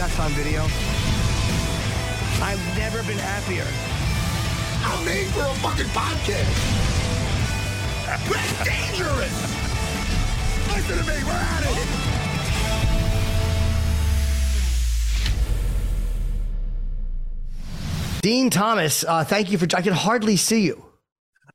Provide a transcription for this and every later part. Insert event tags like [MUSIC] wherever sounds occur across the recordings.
That's on video. I've never been happier. I'm made for a fucking podcast. That's dangerous. Listen to me. We're at it. Din Thomas, uh, thank you for. I can hardly see you.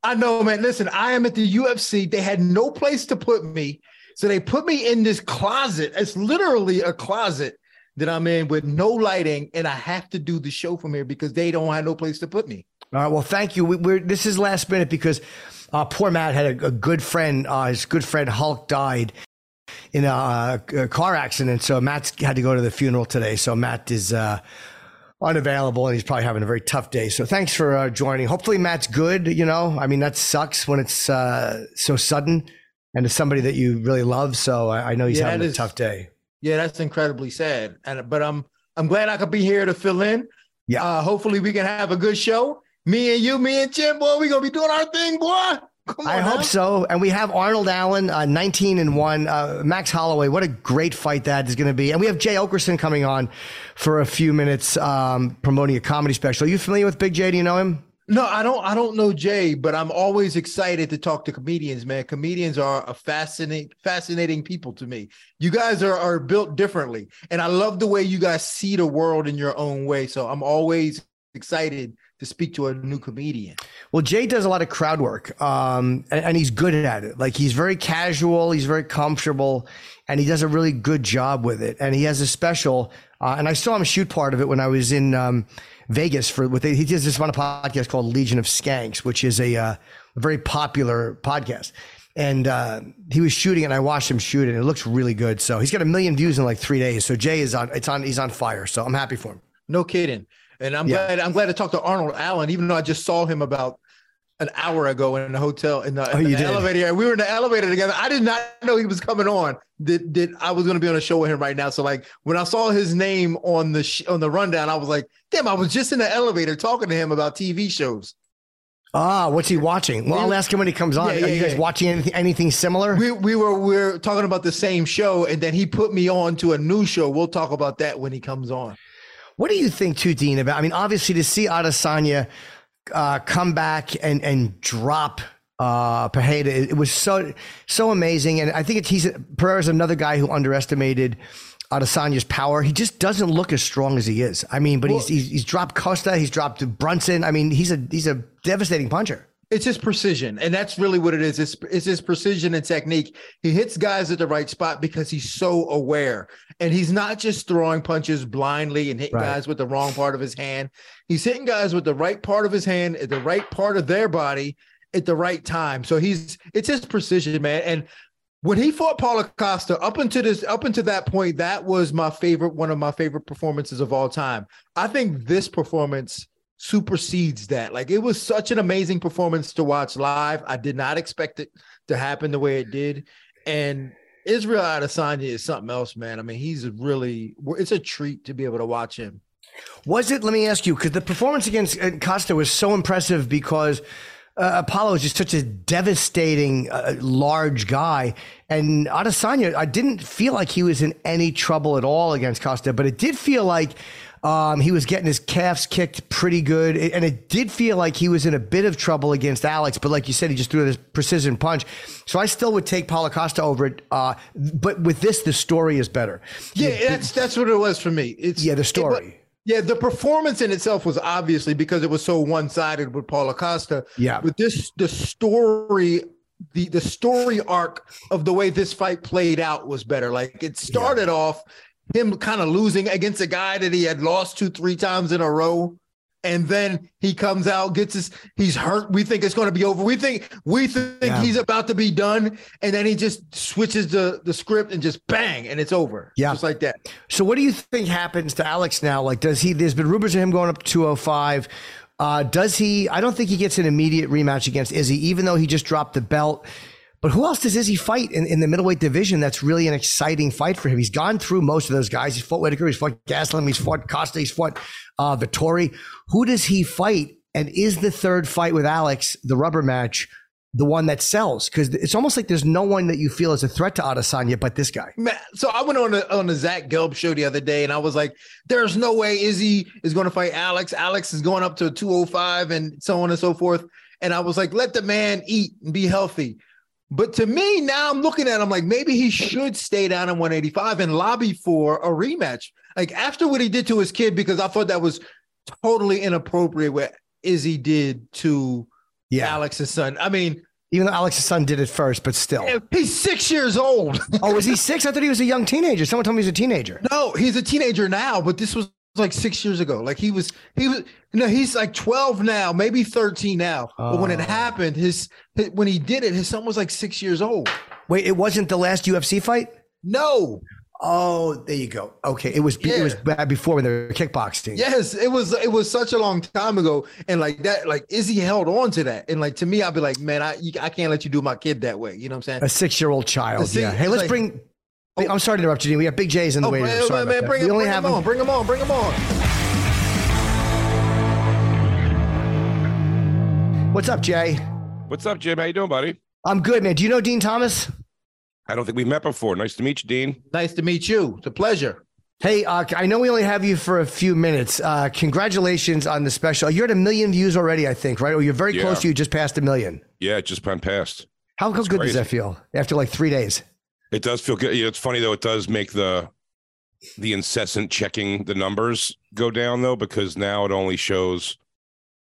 I know, man. Listen, I am at the UFC. They had no place to put me. So they put me in this closet. It's literally a closet that I'm in with no lighting, and I have to do the show from here because they don't have no place to put me. All right. Well, thank you. We, we're this is last minute because uh, poor Matt had a, a good friend. Uh, his good friend Hulk died in a, a car accident, so Matt's had to go to the funeral today. So Matt is uh, unavailable, and he's probably having a very tough day. So thanks for uh, joining. Hopefully, Matt's good. You know, I mean, that sucks when it's uh, so sudden and it's somebody that you really love. So I, I know he's Yeah, having a is- tough day. Yeah, that's incredibly sad. And but I'm I'm glad I could be here to fill in. Yeah. Uh, hopefully we can have a good show. Me and you, me and Jim, boy, we gonna be doing our thing, boy. On I hope now. so. And we have Arnold Allen, uh, 19 and 1. Uh, Max Holloway, what a great fight that is going to be. And we have Jay Oakerson coming on for a few minutes um, promoting a comedy special. Are you familiar with Big Jay? Do you know him? No, I don't. I don't know Jay, but I'm always excited to talk to comedians. Man, comedians are a fascinating, fascinating people to me. You guys are are built differently, and I love the way you guys see the world in your own way. So I'm always excited to speak to a new comedian. Well, Jay does a lot of crowd work, um, and, and he's good at it. Like he's very casual, he's very comfortable, and he does a really good job with it. And he has a special, uh, and I saw him shoot part of it when I was in um, Vegas for with. He does this on a podcast called Legion of Skanks, which is a, uh, a very popular podcast. And uh, he was shooting, and I watched him shoot it. And it looks really good. So he's got a million views in like three days. So Jay is on. It's on. He's on fire. So I'm happy for him. No kidding. And I'm Yeah. glad. I'm glad to talk to Arnold Allen, even though I just saw him about an hour ago in the hotel in the, Oh, in the elevator. We were in the elevator together. I did not know he was coming on. That that I was going to be on a show with him right now. So like when I saw his name on the sh- on the rundown, I was like, damn! I was just in the elevator talking to him about TV shows. Ah, what's he watching? Well, I'll ask him when he comes on. Yeah, Are you guys yeah. watching anything, anything similar? We we were we are talking about the same show, and then he put me on to a new show. We'll talk about that when he comes on. What do you think, too, Din? About I mean, obviously to see Adesanya uh, come back and and drop uh, Pereira, it, it was so so amazing. And I think it's he's Pereira's another guy who underestimated Adesanya's power. He just doesn't look as strong as he is. I mean, but he's, he's he's dropped Costa, he's dropped Brunson. I mean, he's a he's a devastating puncher. It's his precision, and that's really what it is. It's, it's his precision and technique. He hits guys at the right spot because he's so aware, and he's not just throwing punches blindly and hitting Right. guys with the wrong part of his hand. He's hitting guys with the right part of his hand at the right part of their body at the right time. So he's it's his precision, man. And when he fought Paulo Costa, up until this, up until that point, that was my favorite, one of my favorite performances of all time. I think this performance supersedes that. Like it was such an amazing performance to watch live. I did not expect it to happen the way it did. And Israel Adesanya is something else, man. I mean, he's really it's a treat to be able to watch him. Was it? Let me ask you, because the performance against uh, Costa was so impressive because uh, Apollo is just such a devastating, uh, large guy. And Adesanya, I didn't feel like he was in any trouble at all against Costa, but it did feel like um, he was getting his calves kicked pretty good. And it did feel like he was in a bit of trouble against Alex. But like you said, he just threw this precision punch. So I still would take Paulo Costa over it. Uh, but with this, the story is better. Yeah, that's that's what it was for me. It's yeah, the story. It, yeah, the performance in itself was obviously because it was so one-sided with Paulo Costa. Yeah. But this the story the the story arc of the way this fight played out was better. Like it started yeah. off him kind of losing against a guy that he had lost two, three times in a row. And then he comes out, gets his, he's hurt. We think it's going to be over. We think, we think yeah. he's about to be done. And then he just switches the, the script and just bang, and it's over. Yeah. Just like that. So what do you think happens to Alex now? Like, does he, there's been rumors of him going up to 205. Uh, does he, I don't think he gets an immediate rematch against Izzy, even though he just dropped the belt. But who else does Izzy fight in, in the middleweight division that's really an exciting fight for him? He's gone through most of those guys. He's fought Whittaker, he's fought Gastelum, he's fought Costa, he's fought uh, Vettori. Who does he fight? And is the third fight with Alex, the rubber match, the one that sells? Because it's almost like there's no one that you feel is a threat to Adesanya but this guy. Man, so I went on a, on the Zach Gelb show the other day, and I was like, "There's no way Izzy is going to fight Alex. Alex is going up to 205, and so on and so forth." And I was like, "Let the man eat and be healthy." But to me, now I'm looking at him like maybe he should stay down in 185 and lobby for a rematch. Like after what he did to his kid, because I thought that was totally inappropriate what Izzy did to yeah. Alex's son. I mean, even though Alex's son did it first, but still. He's six years old. oh, was he six? I thought he was a young teenager. Someone told me he was a teenager. No, he's a teenager now, but this was like six years ago. Like he was, he was, no, he's like 12 now, maybe 13 now. Oh. But when it oh. happened, his, his, when he did it, his son was like six years old. Wait, it wasn't the last UFC fight? No. Oh, there you go. Okay, it was yeah. it was bad before when they were kickboxing. Yes, it was it was such a long time ago, and like that, like Izzy held on to that, and like to me, I'd be like, man, I I can't let you do my kid that way. You know what I'm saying? A six year old child. yeah. Hey, let's like, bring Oh. I'm sorry to interrupt you. We have Big Jay's in the oh, waiting room. Man, man, bring, we only bring have them on. Bring them on. Bring them on. What's up, Jay? What's up, Jim? How you doing, buddy? I'm good, man. Do you know Din Thomas? I don't think we've met before. Nice to meet you, Din. Nice to meet you. It's a pleasure. Hey, uh, I know we only have you for a few minutes. Uh, congratulations on the special. You're at a million views already, I think, right? Or you're very yeah. close to you, just passed a million. Yeah, just past. How, how good crazy. does that feel after like three days? It does feel good. it's funny though. It does make the the incessant checking the numbers go down though, because now it only shows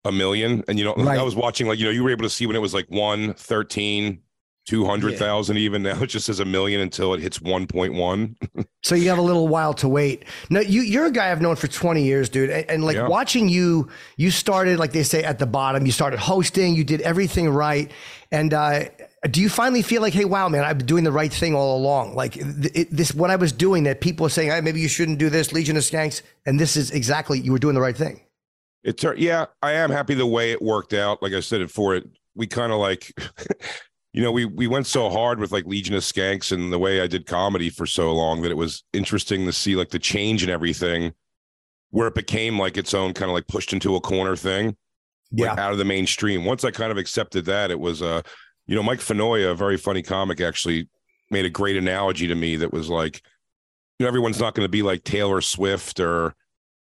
a million. And you know, right. I was watching like you know you were able to see when it was like one thirteen. 200,000 yeah. even now it just says a million until it hits 1.1 [LAUGHS] so you have a little while to wait no you you're a guy I've known for 20 years dude and, and like yeah. watching you you started like they say at the bottom you started hosting you did everything right and uh, do you finally feel like, hey, wow, man, I've been doing the right thing all along? Like it, this, what I was doing that people are saying, hey, maybe you shouldn't do this, Legion of Skanks, and this is exactly you were doing the right thing. It's yeah, I am happy the way it worked out. Like I said it for it, we kind of like, [LAUGHS] you know, we we went so hard with like Legion of Skanks and the way I did comedy for so long that it was interesting to see like the change and everything, where it became like its own kind of like pushed into a corner thing, yeah, like out of the mainstream. Once I kind of accepted that, it was uh you know, Mike Fanoia, a very funny comic, actually made a great analogy to me that was like, you know, everyone's not going to be like Taylor Swift or,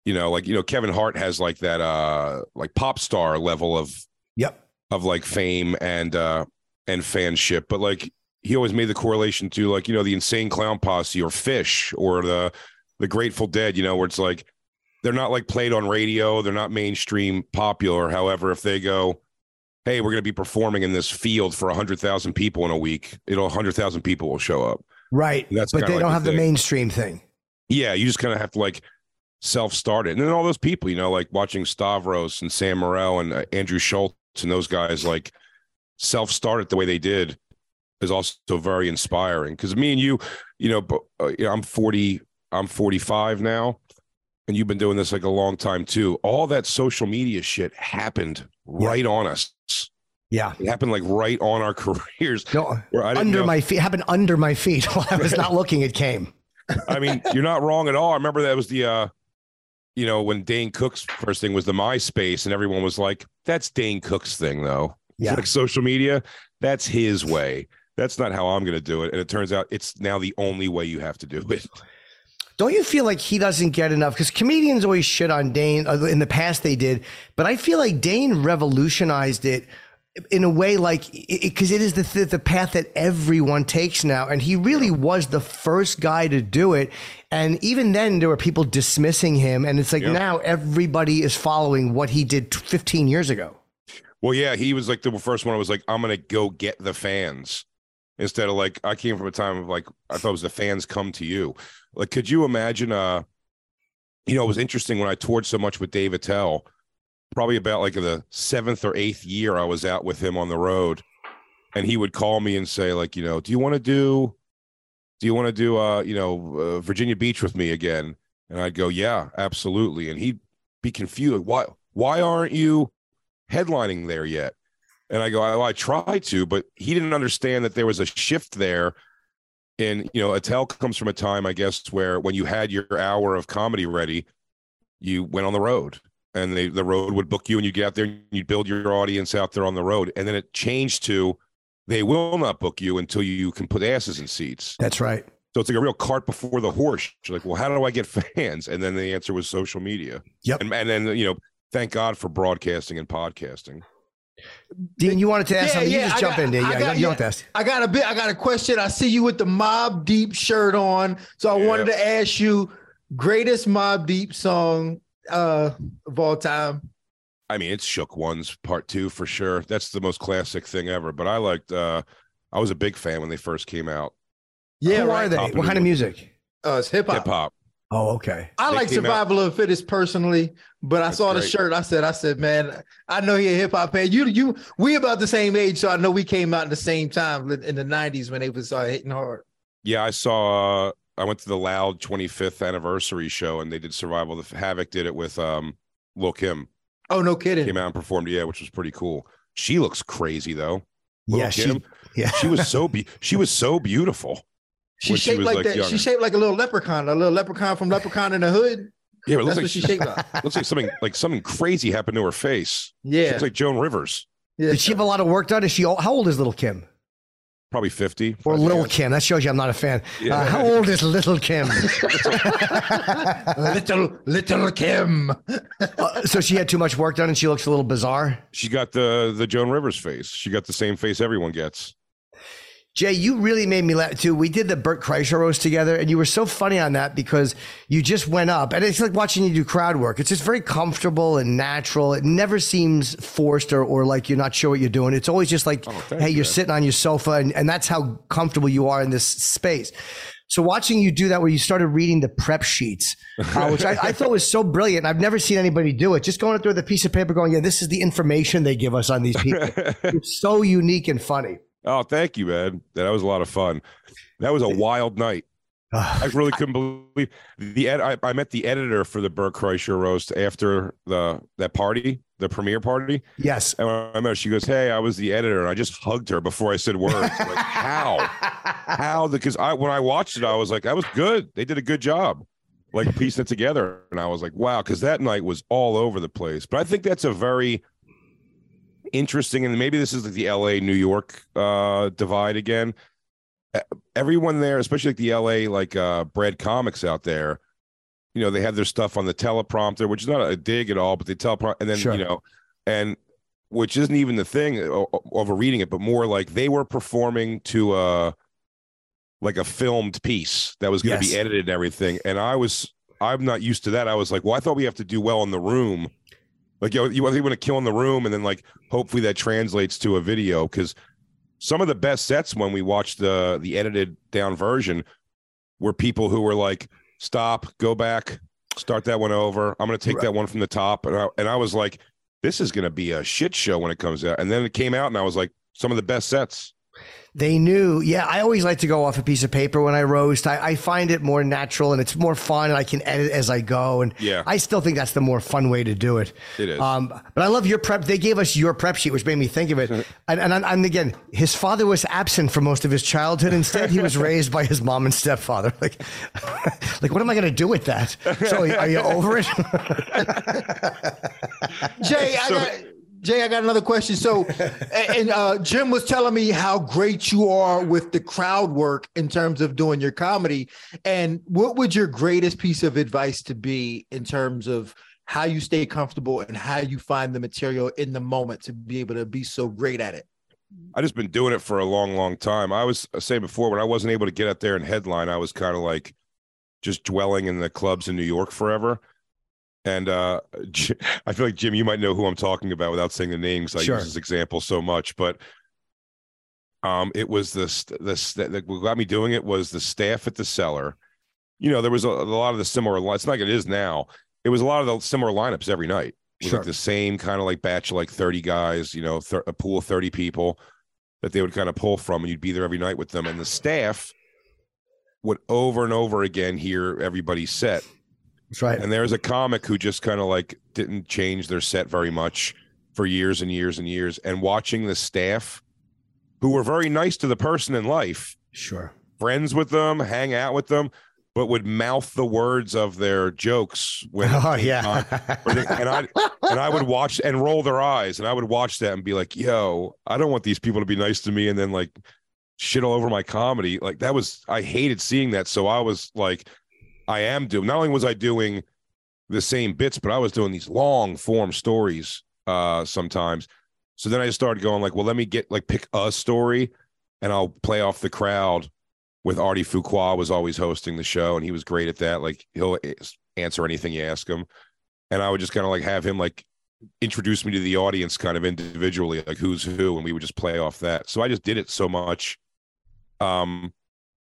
you know, like, you know, Kevin Hart has like that, uh, like pop star level of, yep, of like fame and, uh, and fanship. But like, he always made the correlation to like, you know, the insane clown posse or Phish or the, the Grateful Dead, you know, where it's like, they're not like played on radio. They're not mainstream popular. However, if they go, hey, we're going to be performing in this field for 100,000 people in a week, it'll 100,000 people will show up. Right. And that's but they like don't the have thing. the mainstream thing. Yeah. You just kind of have to like self start it. And then all those people, you know, like watching Stavros and Sam Morril and uh, Andrew Schulz and those guys like self start it the way they did is also very inspiring. Cause me and you, you know, uh, you know, I'm 40, I'm 45 now and you've been doing this like a long time too. All that social media shit happened right on us. Yeah. It happened like right on our [LAUGHS] careers. No, under know. my feet. happened under my feet [LAUGHS] while I was not looking, it came. I mean, [LAUGHS] you're not wrong at all. I remember that was the uh you know, when Dane Cook's first thing was the MySpace, and everyone was like, "That's Dane Cook's thing, though." Yeah. like social media, that's his way. That's not how I'm going to do it. And it turns out it's now the only way you have to do it. Don't you feel like he doesn't get enough? Because comedians always shit on Dane. uh, In the past, they did, but I feel like Dane revolutionized it in a way, like because it, it is the the path that everyone takes now, and he really was the first guy to do it. And even then, there were people dismissing him, and it's like Yeah. now everybody is following what he did 15 years ago. Well, yeah, he was like the first one. I was like, I'm gonna go get the fans instead of like I came from a time of like I thought it was the fans come to you. Like, could you imagine? Uh, you know, it was interesting when I toured so much with Dave Attell. Probably about like the seventh or eighth year I was out with him on the road, and he would call me and say like, you know, do you want to do, do you want to do, uh, you know, uh, Virginia Beach with me again? And I'd go, yeah, absolutely. And he'd be confused. Why? Why aren't you? headlining there yet. And I go, I tried to, but he didn't understand that there was a shift there. And, you know, Attell comes from a time, I guess, where when you had your hour of comedy ready, you went on the road and they, the road would book you and you get out there and you'd build your audience out there on the road. And then it changed to they will not book you until you can put asses in seats. That's right. So it's like a real cart before the horse. You're like, well, how do I get [LAUGHS] fans? And then the answer was social media. Yep. And, and then, you know, thank God for broadcasting and podcasting. Din, you wanted to ask Yeah, something? yeah, you just I jump got- in there. I Yeah, got- you don't yeah. to ask. I got a bit. I got a question. I see you with the Mobb Deep shirt on, so I Yeah. wanted to ask you greatest Mobb Deep song uh of all time. I mean, it's Shook Ones Part Two for sure. That's the most classic thing ever. But I liked. uh I was a big fan when they first came out. Yeah, Who right. are they? Top What kind of music? Uh, it's hip hop. Hip hop. hop. Oh, okay. I They like came out- Survival of the Fittest personally, but I That's saw the great. shirt. I said, I said, man, I know you're a hip hop fan. You, you, we about the same age, so I know we came out in the same time in the '90s when they was uh, hitting hard. Yeah, I saw. uh I went to the Loud 25th anniversary show, and they did Survival. The Havoc did it with um Lil Kim. Oh, no kidding. Came out and performed. Yeah, which was pretty cool. She looks crazy though. Lil' Yeah, she, [LAUGHS] yeah. She was so be- she was so beautiful. She when she shaped was, like, like, that. She shaped like a little leprechaun, a little leprechaun from Leprechaun in the Hood. Yeah, but it looks what like she shaped like. [LAUGHS] looks like something like something crazy happened to her face. She Yeah, looks like Joan Rivers. yeah. Did she have a lot of work done? Is she old? how old is little Kim Probably 50. or I think. little Kim? That shows you I'm not a fan. Yeah. Uh, how old is little Kim? [LAUGHS] little little Kim. Uh, so she had too much work done and she looks a little bizarre. She got the the Joan Rivers face. She got the same face everyone gets. Jay, you really made me laugh too. We did the Bert Kreischer roast together, and you were so funny on that because you just went up, and it's like watching you do crowd work. It's just very comfortable and natural. It never seems forced or, or like you're not sure what you're doing. It's always just like, thank hey, you, you're sitting on your sofa, and, and that's how comfortable you are in this space. So watching you do that, where you started reading the prep sheets, uh, [LAUGHS] which I, I thought was so brilliant. I've never seen anybody do it. Just going through the piece of paper, going, yeah, this is the information they give us on these people. [LAUGHS] it's so unique and funny. Oh, thank you, man. That was a lot of fun. That was a wild night. [SIGHS] I really couldn't believe the ed- I, I met the editor for the Bert Kreischer roast after the that party, the premiere party. Yes. And I met her, she goes, "Hey, I was the editor," and I just hugged her before I said words. like, how? [LAUGHS] How? Because I when I watched it, I was like, "That was good. They did a good job." Like piecing it together, and I was like, "Wow!" Because that night was all over the place. But I think that's a very interesting, and maybe this is like the L.A. New York uh, divide again. Everyone there, especially like the L.A. like uh, bred comics out there, you know, they have their stuff on the teleprompter, which is not a dig at all, but they teleprompter, and then Sure. you know, and which isn't even the thing overreading it, but more like they were performing to a like a filmed piece that was going to Yes. be edited and everything, and I was I'm not used to that. I was like, well, I thought we have to do well in the room. Like you, know, you want to kill in the room, and then like hopefully that translates to a video because some of the best sets when we watched the the edited down version were people who were like, "Stop, go back, start that one over. I'm going to take Right. that one from the top," and I, and I was like, "This is going to be a shit show when it comes out." And then it came out, and I was like, "Some of the best sets." They knew. Yeah, I always like to go off a piece of paper when I roast. I, I find it more natural and it's more fun, and I can edit as I go. And Yeah. I still think that's the more fun way to do it. It is. Um, but I love your prep. They gave us your prep sheet, which made me think of it. [LAUGHS] and, and and again, his father was absent for most of his childhood. Instead, he was [LAUGHS] raised by his mom and stepfather. [LAUGHS] Like, like what am I going to do with that? So, are you over it? Jay, I got Jay, I got another question. So, [LAUGHS] and uh, Jim was telling me how great you are with the crowd work in terms of doing your comedy. And what would your greatest piece of advice to be in terms of how you stay comfortable and how you find the material in the moment to be able to be so great at it? I just been doing it for a long, long time. I was saying before when I wasn't able to get out there and headline, I was kind of like just dwelling in the clubs in New York forever. And uh, [LAUGHS] I feel like Jim, you might know who I'm talking about without saying the names. I Sure. use this example so much, but um, it was the st- the that what got me doing it was the staff at the cellar. You know, there was a, a lot of the similar. It's not like it is now. It was a lot of the similar lineups every night. It was Sure. like the same kind of like batch of like 30 guys, you know, thir- a pool of 30 people that they would kind of pull from, and you'd be there every night with them. And the staff would over and over again hear everybody's set. That's right. And there's a comic who just kind of like didn't change their set very much for years and years and years. And watching the staff who were very nice to the person in life, Sure. friends with them, hang out with them, but would mouth the words of their jokes when [LAUGHS] Oh yeah. They- and I and I would watch and roll their eyes, and I would watch that and be like, "Yo, I don't want these people to be nice to me," and then like shit all over my comedy. Like that was I hated seeing that. So I was like, I am doing. Not only was I doing the same bits, but I was doing these long form stories uh sometimes. So then I started going like, well, let me get like pick a story, and I'll play off the crowd. With Artie Fuqua was always hosting the show, and he was great at that. Like he'll answer anything you ask him and I would just kind of like have him like introduce me to the audience kind of individually, like who's who, and we would just play off that. So I just did it so much, um,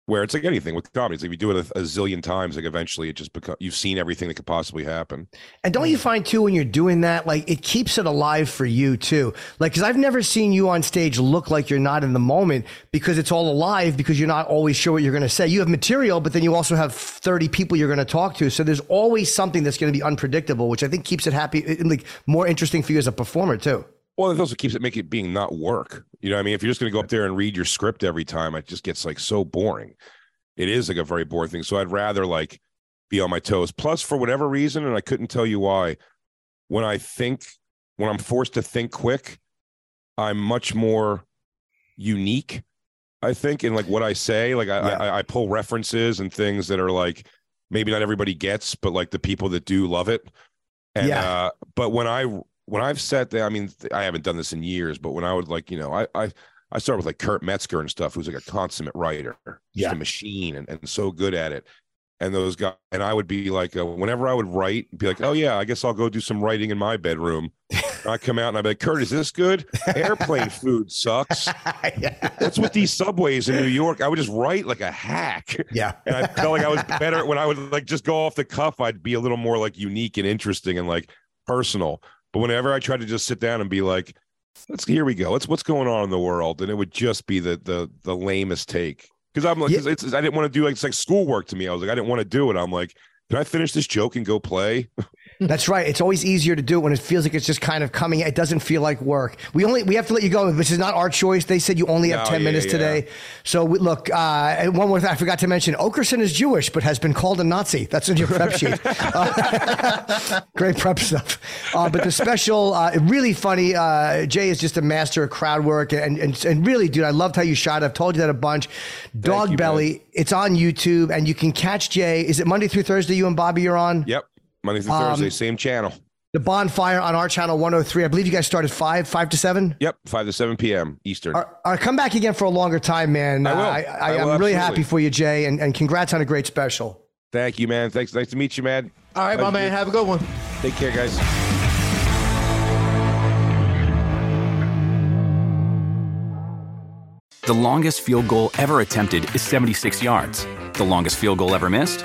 where it's like anything with comedies. If you do it a, a zillion times, like eventually it just becomes you've seen everything that could possibly happen. And don't you find too when you're doing that, like it keeps it alive for you too? Like, cause I've never seen you on stage look like you're not in the moment because it's all alive because you're not always sure what you're going to say. You have material, but then you also have 30 people you're going to talk to. So there's always something that's going to be unpredictable, which I think keeps it happy, like more interesting for you as a performer too. Well, it also keeps it make it being not work. You know, what I mean, if you're just going to go up there and read your script every time, it just gets like so boring. It is like a very boring thing. So I'd rather like be on my toes. Plus, for whatever reason, and I couldn't tell you why, when I think, when I'm forced to think quick, I'm much more unique. I think in like what I say, like I, Yeah. I, I pull references and things that are like maybe not everybody gets, but like the people that do love it. And Yeah. uh, but when I when I've sat there, I mean, I haven't done this in years, but when I would like, you know, I I I started with like Kurt Metzger and stuff, who's like a consummate writer, just Yeah. a machine and, and so good at it. And those guys, and I would be like, uh, whenever I would write, be like, oh yeah, I guess I'll go do some writing in my bedroom. And I come out and I'd be like, Kurt, is this good? Airplane [LAUGHS] food sucks. yeah. What's with these subways in New York? I would just write like a hack. Yeah. And I felt like I was better when I would like just go off the cuff. I'd be a little more like unique and interesting and like personal. But whenever I tried to just sit down and be like, let's here we go. Let's what's going on in the world, and it would just be the the the lamest take. Because I'm like, Yeah. 'cause it's, I didn't want to do like it's like schoolwork to me. I was like, I didn't want to do it. I'm like, can I finish this joke and go play? [LAUGHS] That's right. It's always easier to do it when it feels like it's just kind of coming. It doesn't feel like work. We only we have to let you go. This is not our choice. They said you only have No, ten yeah, minutes yeah. today. So we, look, uh, one more thing I forgot to mention: Oakerson is Jewish, but has been called a Nazi. That's in your prep [LAUGHS] sheet. Uh, [LAUGHS] great prep stuff. Uh, but the special, uh, really funny. Uh, Jay is just a master of crowd work, and, and and really, dude, I loved how you shot. it. I've told you that a bunch. Dog you, Belly. It's on YouTube, and you can catch Jay. Is it Monday through Thursday? You and Bobby are on. Yep, Monday through Um, Thursday, same channel. The bonfire on our channel 103. I believe you guys started five, five to seven. Yep, five to seven p.m. Eastern. All right, come back again for a longer time, man. I will. I, I I, will, am really absolutely. happy for you, Jay, and, and congrats on a great special. Thank you, man. Thanks. Nice to meet you, man. All right, my man. you. Have a good one. Take care, guys. The longest field goal ever attempted is 76 yards. The longest field goal ever missed?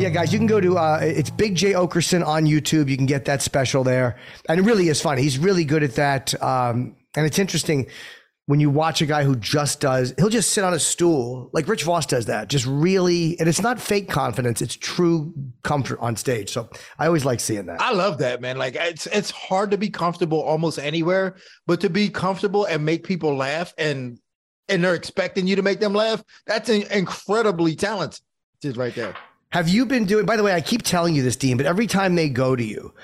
Yeah, guys, you can go to uh, it's Big Jay Oakerson on YouTube. You can get that special there, and it really is funny. He's really good at that, um, and it's interesting when you watch a guy who just does. He'll just sit on a stool like Rich Voss does that. Just really, and it's not fake confidence; it's true comfort on stage. So I always like seeing that. I love that, man. Like it's it's hard to be comfortable almost anywhere, but to be comfortable and make people laugh and and they're expecting you to make them laugh, that's incredibly talented right there. Have you been doing? By the way, I keep telling you this, Din, but every time they go to you,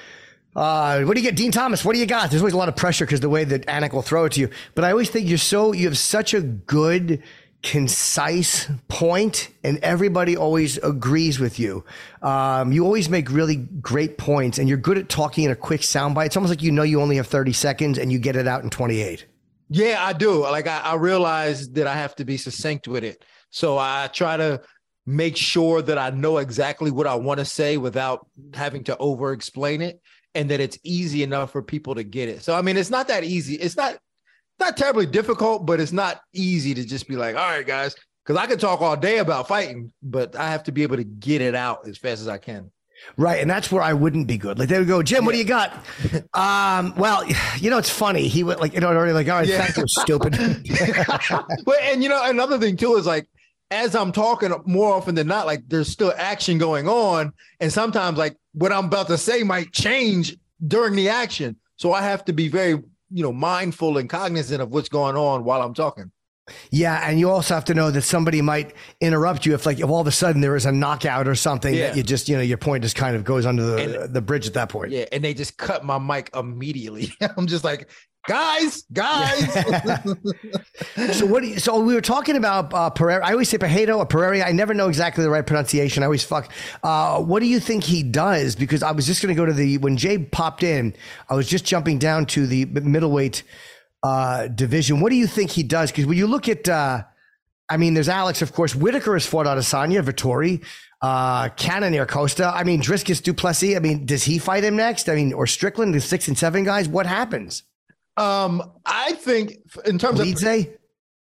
uh, what do you get, Din Thomas? What do you got? There's always a lot of pressure because the way that Anik will throw it to you. But I always think you're so you have such a good, concise point, and everybody always agrees with you. Um, you always make really great points, and you're good at talking in a quick soundbite. It's almost like you know you only have 30 seconds, and you get it out in 28. Yeah, I do. Like I, I realize that I have to be succinct with it, so I try to make sure that I know exactly what I want to say without having to over explain it and that it's easy enough for people to get it. So I mean it's not that easy. It's not not terribly difficult, but it's not easy to just be like, all right, guys, because I could talk all day about fighting, but I have to be able to get it out as fast as I can. Right, and that's where I wouldn't be good. Like they would go, Jim, what do you got? um, well, you know, it's funny. He went like, you know, already like, all right, yeah. thank you, stupid. [LAUGHS] but and you know, another thing too is like as I'm talking more often than not, like there's still action going on. And sometimes like what I'm about to say might change during the action. So I have to be very, you know, mindful and cognizant of what's going on while I'm talking. Yeah, and you also have to know that somebody might interrupt you if, like, if all of a sudden there is a knockout or something yeah. that you just, you know, your point just kind of goes under the and, the bridge at that point. Yeah, and they just cut my mic immediately. [LAUGHS] I'm just like, guys, guys. [LAUGHS] so what? Do you, so we were talking about uh, Pereira. I always say Pereira or Pereira. I never know exactly the right pronunciation. I always fuck. Uh, what do you think he does? Because I was just going to go to the when Jay popped in. I was just jumping down to the middleweight uh, division. What do you think he does? Because when you look at, uh, I mean, there's Alex, of course. Whittaker has fought Adesanya, Vettori. Uh, Cannonier Costa. I mean, Dricus Du Plessis. I mean, does he fight him next? I mean, or Strickland, the six and seven guys? What happens? Um, I think in terms Leeds of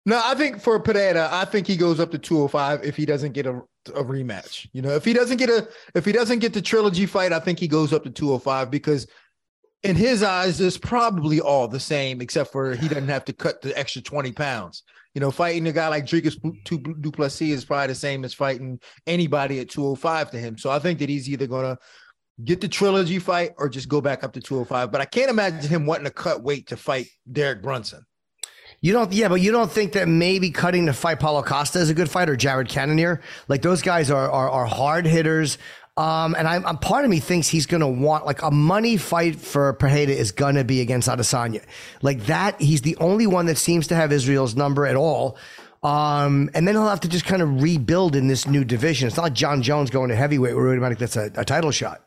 no, I think for Pereira, I think he goes up to 205 if he doesn't get a, a rematch. You know, if he doesn't get a if he doesn't get the trilogy fight, I think he goes up to 205 because in his eyes, it's probably all the same, except for he doesn't have to cut the extra 20 pounds. You know, fighting a guy like Dricus Du Plessis is probably the same as fighting anybody at 205 to him. So I think that he's either going to get the trilogy fight or just go back up to 205. But I can't imagine him wanting to cut weight to fight Derek Brunson. You don't, yeah, but you don't think that maybe cutting to fight Paulo Costa is a good fight or Jared Cannonier? Like those guys are are, are hard hitters. Um, and I'm, I'm, part of me thinks he's to want like a money fight for Pereira is to be against Adesanya. Like that, he's the only one that seems to have Israel's number at all. Um, and then he'll have to just kind of rebuild in this new division. It's not like Jon Jones going to heavyweight where automatic that's a, a title shot.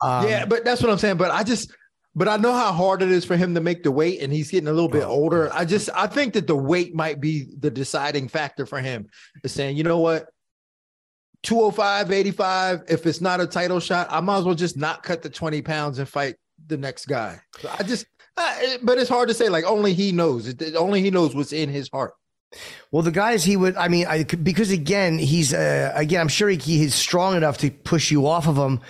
Um, yeah, but that's what I'm saying. But I just, but I know how hard it is for him to make the weight, and he's getting a little bit oh, older. I just, I think that the weight might be the deciding factor for him. Is saying, you know what, 205, 85, if it's not a title shot, I might as well just not cut the 20 pounds and fight the next guy. So I just, uh, but it's hard to say. Like only he knows. Only he knows what's in his heart. Well, the guys he would, I mean, I, because again, he's uh, again, I'm sure he, he's strong enough to push you off of him.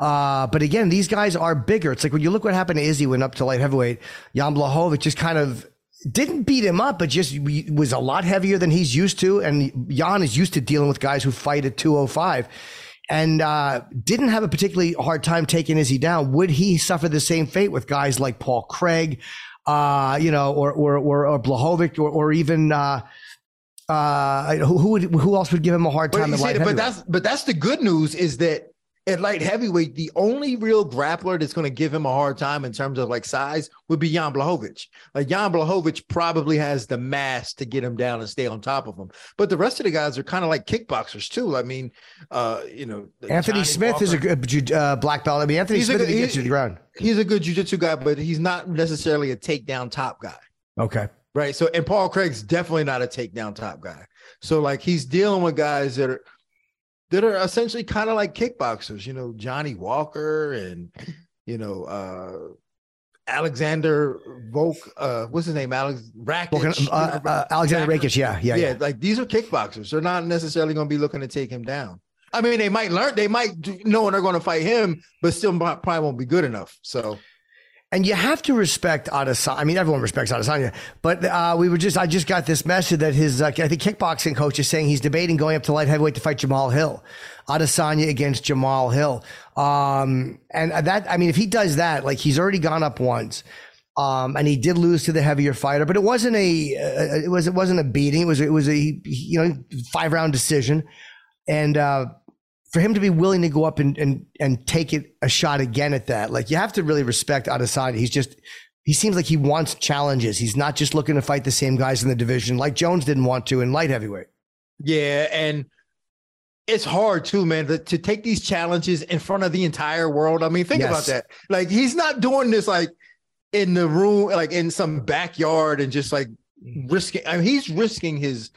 Uh, but again, these guys are bigger. It's like when you look what happened to Izzy went up to light heavyweight. Jan Blachowicz just kind of didn't beat him up, but just was a lot heavier than he's used to. And Jan is used to dealing with guys who fight at 205. and uh, didn't have a particularly hard time taking Izzy down. Would he suffer the same fate with guys like Paul Craig, uh, you know, or or or, or Blachowicz, or, or even uh, uh, who, who would who else would give him a hard time? But, see, but that's but that's the good news is that at light heavyweight, the only real grappler that's going to give him a hard time in terms of like size would be Jan Blachowicz. Like Jan Blachowicz probably has the mass to get him down and stay on top of him. But the rest of the guys are kind of like kickboxers too. I mean, uh, you know, Anthony Johnny Smith Walker. is a good uh, black belt. I mean, Anthony he's Smith good, gets you to the ground. He's a good jiu-jitsu guy, but he's not necessarily a takedown top guy. Okay. Right. So, and Paul Craig's definitely not a takedown top guy. So, like, he's dealing with guys that are that are essentially kind of like kickboxers, you know, Johnny Walker and you know, uh Alexander Volk, uh, what's his name? Alex Rakic. Uh, uh, Alexander Rakic, yeah, yeah, yeah, yeah. Like these are kickboxers. They're not necessarily going to be looking to take him down. I mean, they might learn, they might know when they're going to fight him, but still probably won't be good enough. So and you have to respect Adesanya. I mean, everyone respects Adesanya, but uh, we were just, I just got this message that his, uh, I think kickboxing coach is saying he's debating going up to light heavyweight to fight Jamal Hill. Adesanya against Jamal Hill. Um, and that, I mean, if he does that, like he's already gone up once. Um, and he did lose to the heavier fighter, but it wasn't a, uh, it was, it wasn't a beating. It was, it was a, you know, five round decision. And, uh, for him to be willing to go up and, and, and take it a shot again at that, like you have to really respect Adesanya. He's just, he seems like he wants challenges. He's not just looking to fight the same guys in the division like Jones didn't want to in light heavyweight. Yeah. And it's hard too, man, to, to take these challenges in front of the entire world. I mean, think yes. about that. Like he's not doing this like in the room, like in some backyard and just like risking, I mean, he's risking his,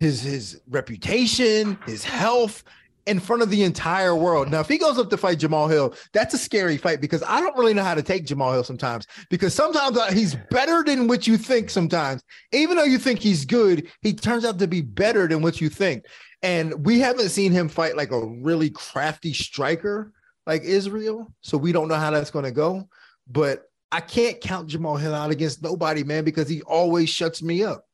his, his reputation, his health, in front of the entire world. Now, if he goes up to fight Jamal Hill, that's a scary fight because I don't really know how to take Jamal Hill sometimes because sometimes he's better than what you think sometimes. Even though you think he's good, he turns out to be better than what you think. And we haven't seen him fight like a really crafty striker like Israel. So we don't know how that's going to go. But I can't count Jamal Hill out against nobody, man, because he always shuts me up.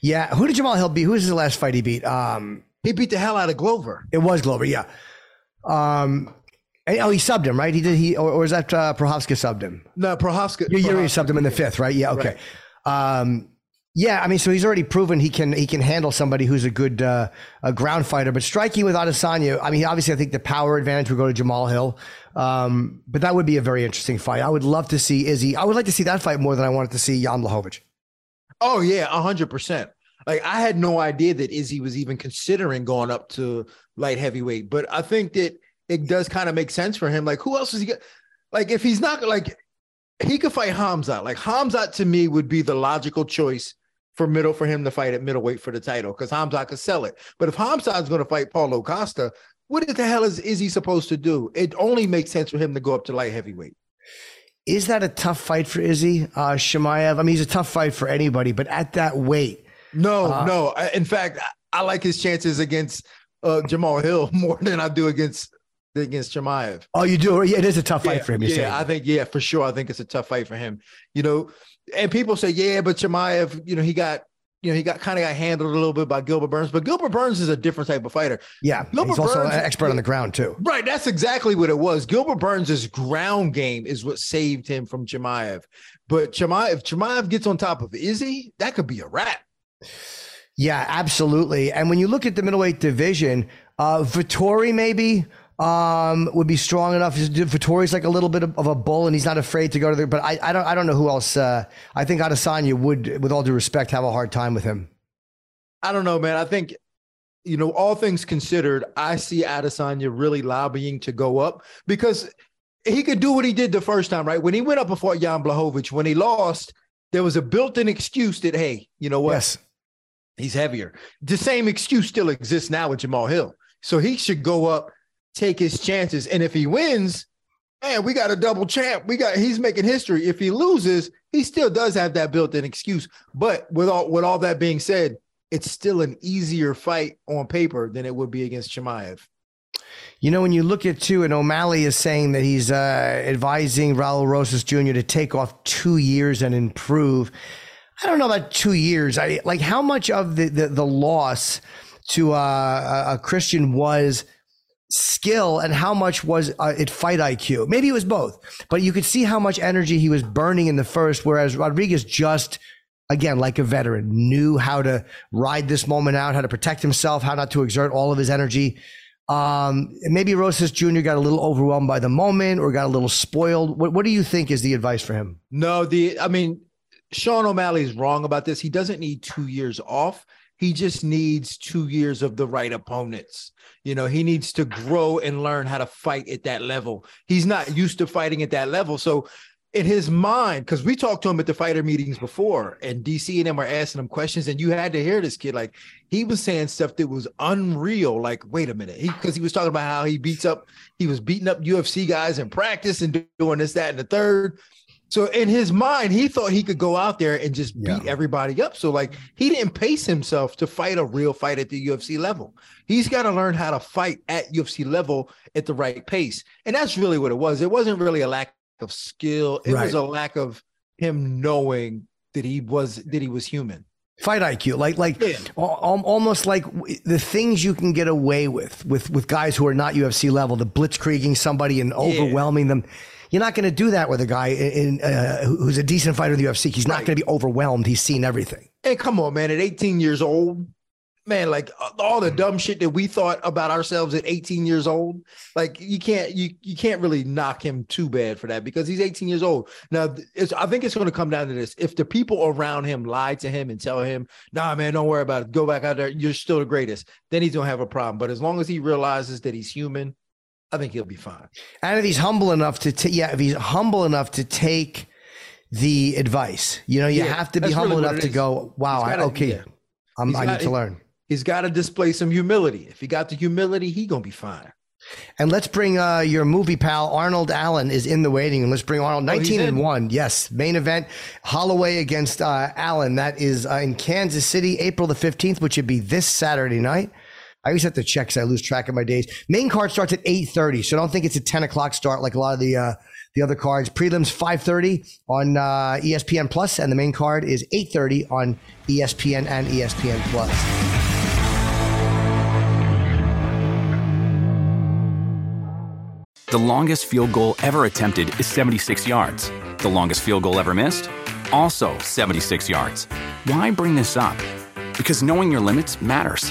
Yeah. Who did Jamal Hill beat? Who was his last fight he beat? Um, he beat the hell out of Glover. It was Glover, yeah. Um, oh, he subbed him, right? He did. He or, or is that uh, Prochazka subbed him? No, Prochazka. Yuri subbed him in the fifth, right? Yeah. Okay. Right. Um, yeah, I mean, so he's already proven he can he can handle somebody who's a good uh, a ground fighter. But striking with Adesanya, I mean, obviously, I think the power advantage would go to Jamal Hill. Um, but that would be a very interesting fight. I would love to see Izzy. I would like to see that fight more than I wanted to see Jan Blachowicz. Oh yeah, hundred percent. Like I had no idea that Izzy was even considering going up to light heavyweight, but I think that it does kind of make sense for him. Like who else is he get? Like if he's not like he could fight Hamzat. Like Hamzat to me would be the logical choice for middle for him to fight at middleweight for the title because Hamzat could sell it. But if Hamzat's going to fight Paulo Costa, what the hell is Izzy supposed to do? It only makes sense for him to go up to light heavyweight. Is that a tough fight for Izzy uh, Chimaev? I mean, he's a tough fight for anybody, but at that weight, no, uh, no. In fact, I like his chances against uh, Jamal Hill [LAUGHS] more than I do against against Chimaev. Oh, you do? Yeah, it is a tough fight yeah, for him. yeah, saying. I think yeah, for sure. I think it's a tough fight for him. You know, and people say yeah, but Chimaev, you know, he got you know, he got kind of got handled a little bit by Gilbert Burns, but Gilbert Burns is a different type of fighter. Yeah, Gilbert he's also Burns, an expert on the ground too. Right, that's exactly what it was. Gilbert Burns' ground game is what saved him from Chimaev. But Chimaev, if Chimaev gets on top of Izzy, that could be a wrap. Yeah, absolutely. And when you look at the middleweight division, uh, Vettori maybe um, would be strong enough. Vettori's like a little bit of, of, a bull, and he's not afraid to go to the. But I, I don't, I don't know who else. Uh, I think Adesanya would, with all due respect, have a hard time with him. I don't know, man. I think you know, all things considered, I see Adesanya really lobbying to go up because he could do what he did the first time, right? When he went up before Jan Blachowicz, when he lost, there was a built-in excuse that, hey, you know what? Yes He's heavier. The same excuse still exists now with Jamal Hill. So he should go up, take his chances. And if he wins, man, we got a double champ. We got he's making history. If he loses, he still does have that built-in excuse. But with all with all that being said, it's still an easier fight on paper than it would be against Chimaev. You know, when you look at two, and O'Malley is saying that he's uh, advising Raul Rosas Jr. to take off two years and improve. I don't know about two years. I like how much of the the, the loss to uh, a Christian was skill and how much was uh, it fight IQ? Maybe it was both, but you could see how much energy he was burning in the first, whereas Rodriguez just, again, like a veteran, knew how to ride this moment out, how to protect himself, how not to exert all of his energy. Um, maybe Rosas Jr. got a little overwhelmed by the moment or got a little spoiled. What, what do you think is the advice for him? No, the I mean, Sean O'Malley is wrong about this. He doesn't need two years off. He just needs two years of the right opponents. You know, he needs to grow and learn how to fight at that level. He's not used to fighting at that level. So in his mind, because we talked to him at the fighter meetings before, and DC and them were asking him questions, and you had to hear this kid. Like he was saying stuff that was unreal. Like, wait a minute, he because he was talking about how he beats up, he was beating up UFC guys in practice and doing this, that, and the third. So in his mind, he thought he could go out there and just beat everybody up. So like he didn't pace himself to fight a real fight at the UFC level. He's got to learn how to fight at UFC level at the right pace. And that's really what it was. It wasn't really a lack of skill. It was a lack of him knowing that he was that he was human. Fight IQ, like like Yeah. al- al- almost like the things you can get away with with with guys who are not UFC level, the blitzkrieging somebody and overwhelming them. You're not going to do that with a guy in, uh, who's a decent fighter in the UFC. He's not Right. going to be overwhelmed. He's seen everything. And come on, man, at 18 years old, man, like uh, all the dumb shit that we thought about ourselves at 18 years old, like you can't you you can't really knock him too bad for that because he's 18 years old. Now, it's, I think it's going to come down to this: if the people around him lie to him and tell him, "Nah, man, don't worry about it. Go back out there. You're still the greatest," then he's gonna have a problem. But as long as he realizes that he's human, I think he'll be fine. And if he's humble enough to, ta- yeah, if he's humble enough to take the advice, you know, you Yeah, have to be humble really enough to go, wow, I, gotta- okay, yeah. I got- need to learn. He's got to display some humility. If he got the humility, he gonna be fine. And let's bring uh, your movie pal Arnold Allen is in the waiting room. Let's bring Arnold. Oh, he's 19 and one. Yes, main event. Holloway against uh, Allen. That is uh, in Kansas City, April the 15th, which would be this Saturday night. I always have to check because I lose track of my days. Main card starts at 8:30, so don't think it's a 10 o'clock start like a lot of the uh, the other cards. Prelims 5:30 on uh, ESPN Plus, and the main card is 8:30 on ESPN and ESPN Plus. The longest field goal ever attempted is 76 yards. The longest field goal ever missed? Also 76 yards. Why bring this up? Because knowing your limits matters,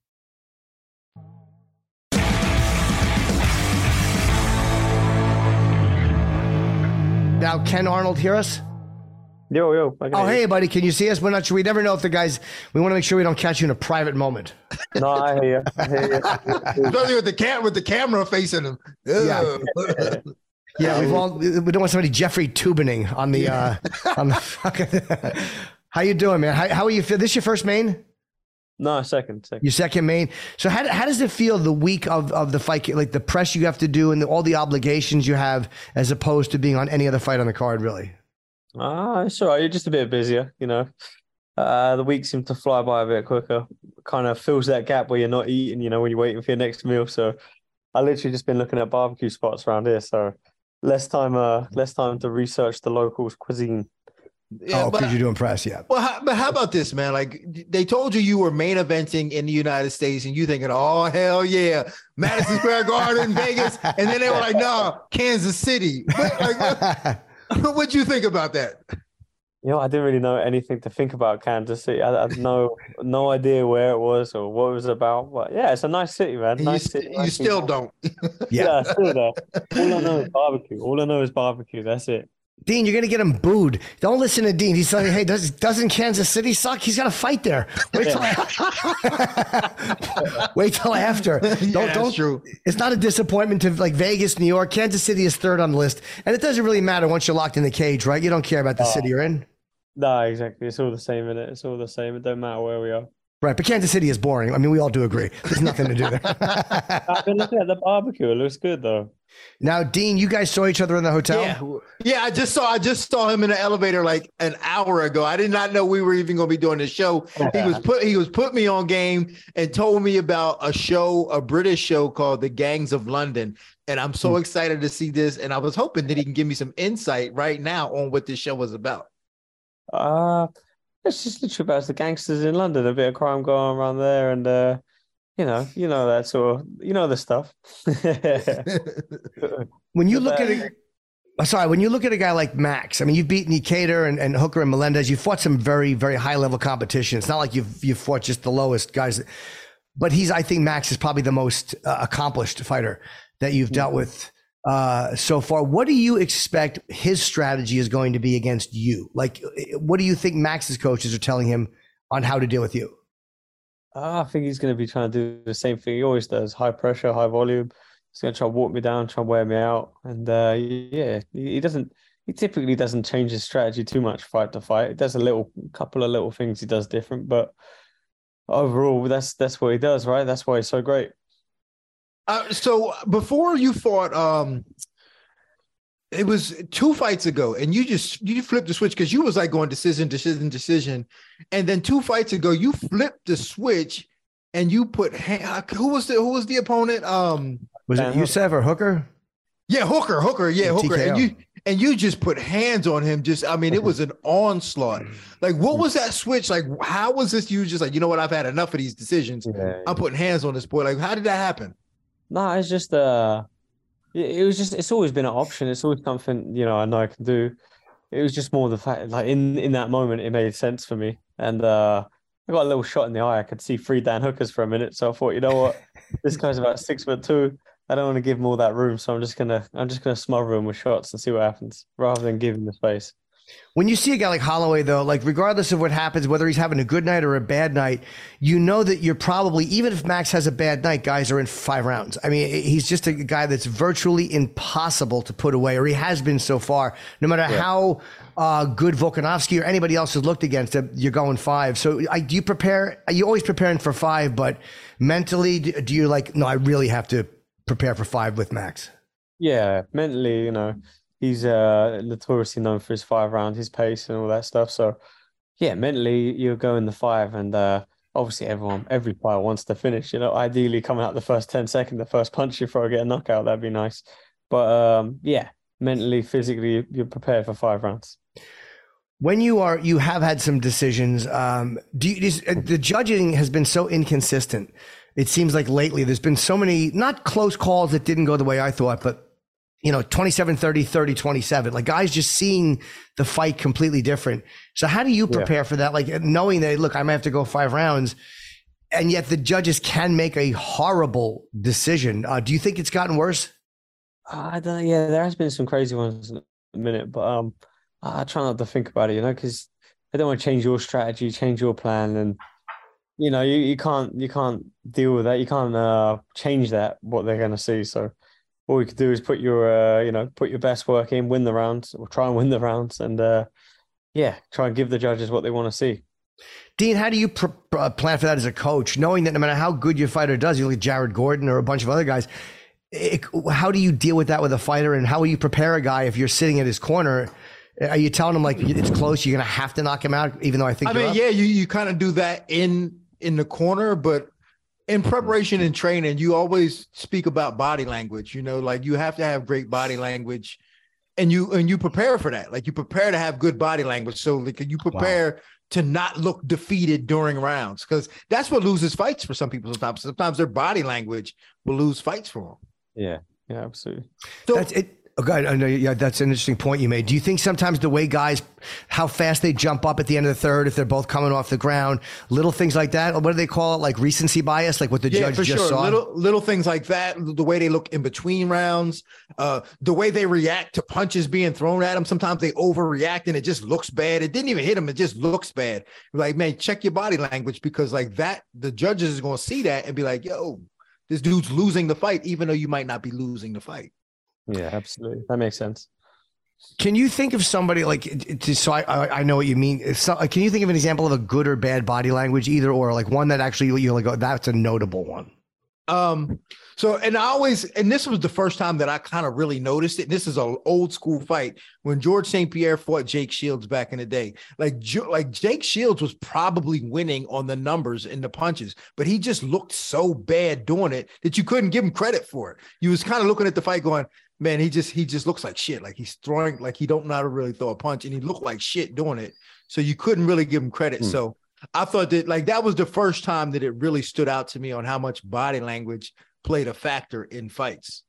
Now, can Arnold hear us? Yo, yo. I Oh, hear you. hey, buddy, can you see us? We're not sure. We never know if the guys. We want to make sure we don't catch you in a private moment. No, I hear you. I hear you. Especially with the cat with the camera facing him. Yeah. Yeah, we've all. We don't want somebody Jeffrey Toobining on the. uh on the [LAUGHS] fucking. how you doing, man? How, how are you feel? This your first main? No, second, second. Your second main. So how, how does it feel the week of, of the fight? Like the press you have to do and the, all the obligations you have, as opposed to being on any other fight on the card, really. Ah, it's all right. You're just a bit busier, you know. Uh, the weeks seem to fly by a bit quicker. Kind of fills that gap where you're not eating, you know, when you're waiting for your next meal. So I literally just been looking at barbecue spots around here. So less time, uh, less time to research the locals' cuisine. Oh, yeah, oh, because you're doing press, yeah. Well, how, but how about this, man? Like they told you you were main eventing in the United States, and you thinking, "Oh hell yeah, Madison Square Garden, [LAUGHS] Vegas," and then they were like, "No, Kansas City." What, like, what, [LAUGHS] what'd you think about that? You know, I didn't really know anything to think about Kansas City. I, I had no no idea where it was or what it was about. But yeah, it's a nice city, man. Nice you, city. you nice still people. don't. [LAUGHS] Yeah, still there. All I know is barbecue. All I know is barbecue. That's it. Din, you're gonna get him booed. Don't listen to Din. He's like, hey, does doesn't Kansas City suck? He's got to fight there. Wait till, [LAUGHS] [LAUGHS] wait till after. [LAUGHS] Don't, Yeah, don't, true. It's not a disappointment to like Vegas, New York. Kansas City is third on the list, and it doesn't really matter once you're locked in the cage, right? You don't care about the city you're in, No, exactly. It's all the same in it. It's all the same. It don't matter where we are. right? But Kansas City is boring. I mean, we all do agree. There's nothing to do there. I've been looking at the barbecue. It looks good though. Now, Din, you guys saw each other in the hotel. Yeah, yeah. I just saw I just saw him in the elevator like an hour ago. I did not know we were even going to be doing this show. [LAUGHS] He was put he was put me on game and told me about a show, a British show called The Gangs of London. And I'm so excited to see this. And I was hoping that he can give me some insight right now on what this show was about. Uh it's just literally about the gangsters in London. A bit of crime going around there, and uh, you know, you know that sort of, you know the stuff. [LAUGHS] When you look at it, oh, sorry, when you look at a guy like Max, I mean, you've beaten Decatur and, and Hooker and Melendez. You've fought some very, very high level competition. It's not like you've you've fought just the lowest guys, but he's. I think Max is probably the most uh, accomplished fighter that you've dealt with uh, so far. What do you expect his strategy is going to be against you? Like, what do you think Max's coaches are telling him on how to deal with you? Uh, I think he's going to be trying to do the same thing he always does: high pressure, high volume. He's going to try to walk me down, try and wear me out, and uh, yeah, he, doesn't. He typically doesn't change his strategy too much fight to fight. He does a little, couple of little things he does different, but overall, that's that's what he does, right? That's why he's so great. Uh, so before you fought, um, it was two fights ago, and you just you flipped the switch because you was like going decision, decision, decision, and then two fights ago you flipped the switch and you put ha- who was the who was the opponent? Um, Was it Dan Hooker. Yusuff or Hooker? yeah, Hooker, Hooker, yeah, Yeah, Hooker, and you and you just put hands on him. Just I mean, it was an onslaught. Like, what was that switch? Like, how was this? You just like, you know what? I've had enough of these decisions. Yeah. I'm putting hands on this boy. Like, how did that happen? No, it's just uh, it was just it's always been an option. It's always something you know I know I can do. It was just more the fact like in in that moment it made sense for me, and uh, I got a little shot in the eye. I could see three Dan Hookers for a minute, so I thought, you know what, this guy's about six foot two. I don't want to give him all that room, so I'm just gonna I'm just gonna smother him with shots and see what happens, rather than give him the space. When you see a guy like Holloway, though, like regardless of what happens, whether he's having a good night or a bad night, you know that you're probably, even if Max has a bad night, guys are in five rounds. I mean, he's just a guy that's virtually impossible to put away, or he has been so far. No matter how uh, good Volkanovski or anybody else has looked against him, you're going five. So I, do you prepare? Are you always preparing for five, but mentally, do you like, no, I really have to prepare for five with Max? Yeah, mentally, you know, he's uh notoriously known for his five round, his pace and all that stuff. So yeah, mentally you're going the five and uh obviously everyone every player wants to finish, you know, ideally coming out the first 10 second, the first punch you throw, get a knockout, that'd be nice. But um yeah, mentally, physically you're prepared for five rounds. when you are you have had some decisions um do you is, uh, the judging has been so inconsistent it seems like lately there's been so many not close calls that didn't go the way i thought but you know 27 30 30 27 like guys just seeing the fight completely different so how do you prepare for that like knowing that look i might have to go five rounds and yet the judges can make a horrible decision uh, do you think it's gotten worse I don't know. Yeah, there has been some crazy ones in a minute, but um, I I try not to think about it, you know, because I don't want to change your strategy, change your plan, and you know, you, you can't you can't deal with that. You can't uh change that what they're gonna see. So all we could do is put your uh you know put your best work in, win the rounds, or try and win the rounds, and uh yeah, try and give the judges what they want to see. Din, how do you pr- pr- uh, plan for that as a coach, knowing that no matter how good your fighter does, you look at Jared Gordon or a bunch of other guys. It, how do you deal with that with a fighter, and how will you prepare a guy if you're sitting at his corner? Are you telling him like it's close, you're gonna have to knock him out, even though I think I you're mean, up? yeah, you, you kind of do that in in the corner, but in mm-hmm. preparation and training, you always speak about body language. You know, like you have to have great body language, and you and you prepare for that. Like you prepare to have good body language, so like you prepare to not look defeated during rounds, because that's what loses fights for some people. Sometimes, sometimes their body language will lose fights for them. Yeah, yeah, absolutely. So That's it. Okay, I know. Yeah, that's an interesting point you made. Do you think sometimes the way guys, how fast they jump up at the end of the third, if they're both coming off the ground, little things like that? What do they call it? Like recency bias, like what the Yeah, judge for just sure. saw. Little little things like that. The way they look in between rounds, uh, the way they react to punches being thrown at them. Sometimes they overreact and it just looks bad. It didn't even hit them. It just looks bad. Like man, check your body language because like that, the judges is going to see that and be like, yo, this dude's losing the fight, even though you might not be losing the fight. Yeah, absolutely. That makes sense. Can you think of somebody like it- it- so? I I, I know what you mean. So, can you think of an example of a good or bad body language, either or, like one that actually you're like, oh, that's a notable one. Um, so and I always and this was the first time that I kind of really noticed it. This is an old school fight when George St. Pierre fought Jake Shields back in the day. Like like Jake Shields was probably winning on the numbers and the punches, but he just looked so bad doing it that you couldn't give him credit for it. You was kind of looking at the fight going, man, he just he just looks like shit. Like he's throwing like he don't know how to really throw a punch, and he looked like shit doing it. So you couldn't really give him credit. Hmm. So I thought that like that was the first time that it really stood out to me on how much body language played a factor in fights.